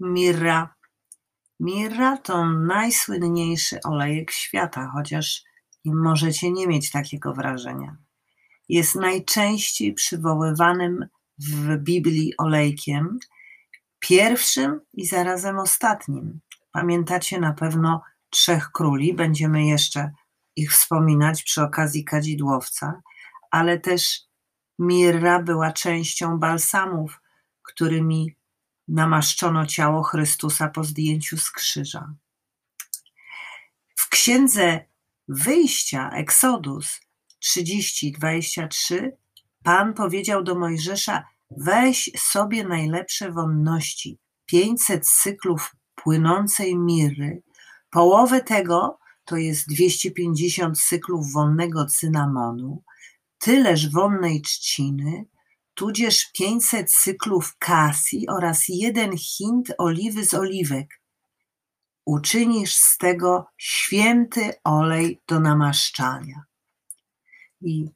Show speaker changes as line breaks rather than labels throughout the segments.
Mirra. Mirra to najsłynniejszy olejek świata, chociaż możecie nie mieć takiego wrażenia. Jest najczęściej przywoływanym w Biblii olejkiem, pierwszym i zarazem ostatnim. Pamiętacie na pewno trzech króli, będziemy jeszcze ich wspominać przy okazji kadzidłowca, ale też mirra była częścią balsamów, którymi namaszczono ciało Chrystusa po zdjęciu z krzyża. W księdze wyjścia, Eksodus 30:23, Pan powiedział do Mojżesza: Weź sobie najlepsze wonności, 500 cyklów płynącej miry, połowę tego to jest 250 cyklów wonnego cynamonu, tyleż wonnej trzciny, tudzież 500 cyklów kasji oraz jeden hint oliwy z oliwek. Uczynisz z tego święty olej do namaszczania. I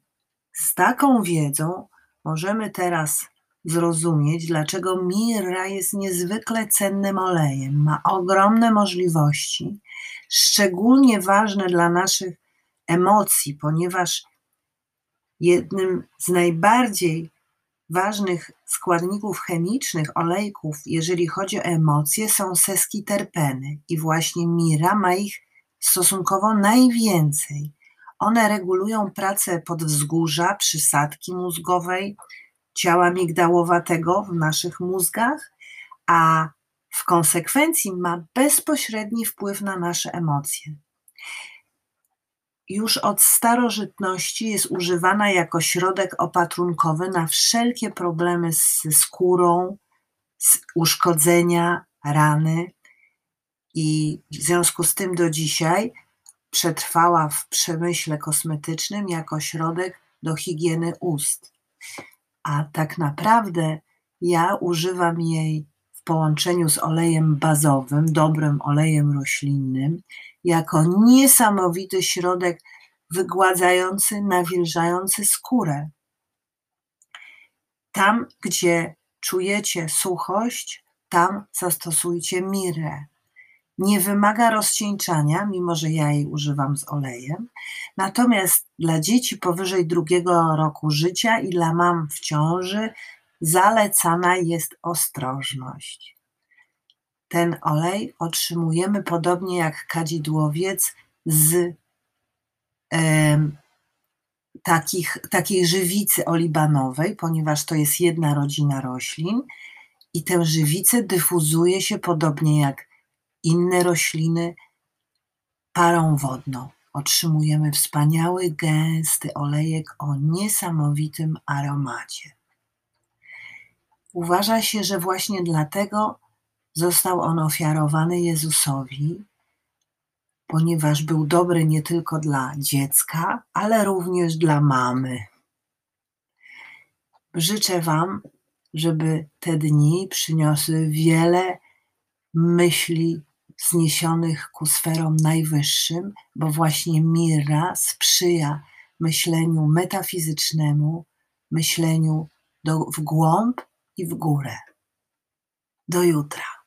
z taką wiedzą możemy teraz zrozumieć, dlaczego mirra jest niezwykle cennym olejem. Ma ogromne możliwości, szczególnie ważne dla naszych emocji, ponieważ jednym z najbardziej ważnych składników chemicznych olejków, jeżeli chodzi o emocje, są seskiterpeny i właśnie mira ma ich stosunkowo najwięcej. One regulują pracę podwzgórza, przysadki mózgowej, ciała migdałowatego w naszych mózgach, a w konsekwencji ma bezpośredni wpływ na nasze emocje. Już od starożytności jest używana jako środek opatrunkowy na wszelkie problemy z skórą, z uszkodzenia, rany. I w związku z tym do dzisiaj przetrwała w przemyśle kosmetycznym jako środek do higieny ust. A tak naprawdę ja używam jej w połączeniu z olejem bazowym, dobrym olejem roślinnym, jako niesamowity środek wygładzający, nawilżający skórę. Tam, gdzie czujecie suchość, tam zastosujcie mirę. Nie wymaga rozcieńczania, mimo że ja jej używam z olejem. Natomiast dla dzieci powyżej drugiego roku życia i dla mam w ciąży zalecana jest ostrożność. Ten olej otrzymujemy podobnie jak kadzidłowiec z e, takich, takiej żywicy olibanowej, ponieważ to jest jedna rodzina roślin i tę żywicę dyfuzuje się podobnie jak inne rośliny parą wodną. Otrzymujemy wspaniały, gęsty olejek o niesamowitym aromacie. Uważa się, że właśnie dlatego został on ofiarowany Jezusowi, ponieważ był dobry nie tylko dla dziecka, ale również dla mamy. Życzę Wam, żeby te dni przyniosły wiele myśli wzniesionych ku sferom najwyższym, bo właśnie Mira sprzyja myśleniu metafizycznemu, myśleniu do, w głąb w górę. Do jutra.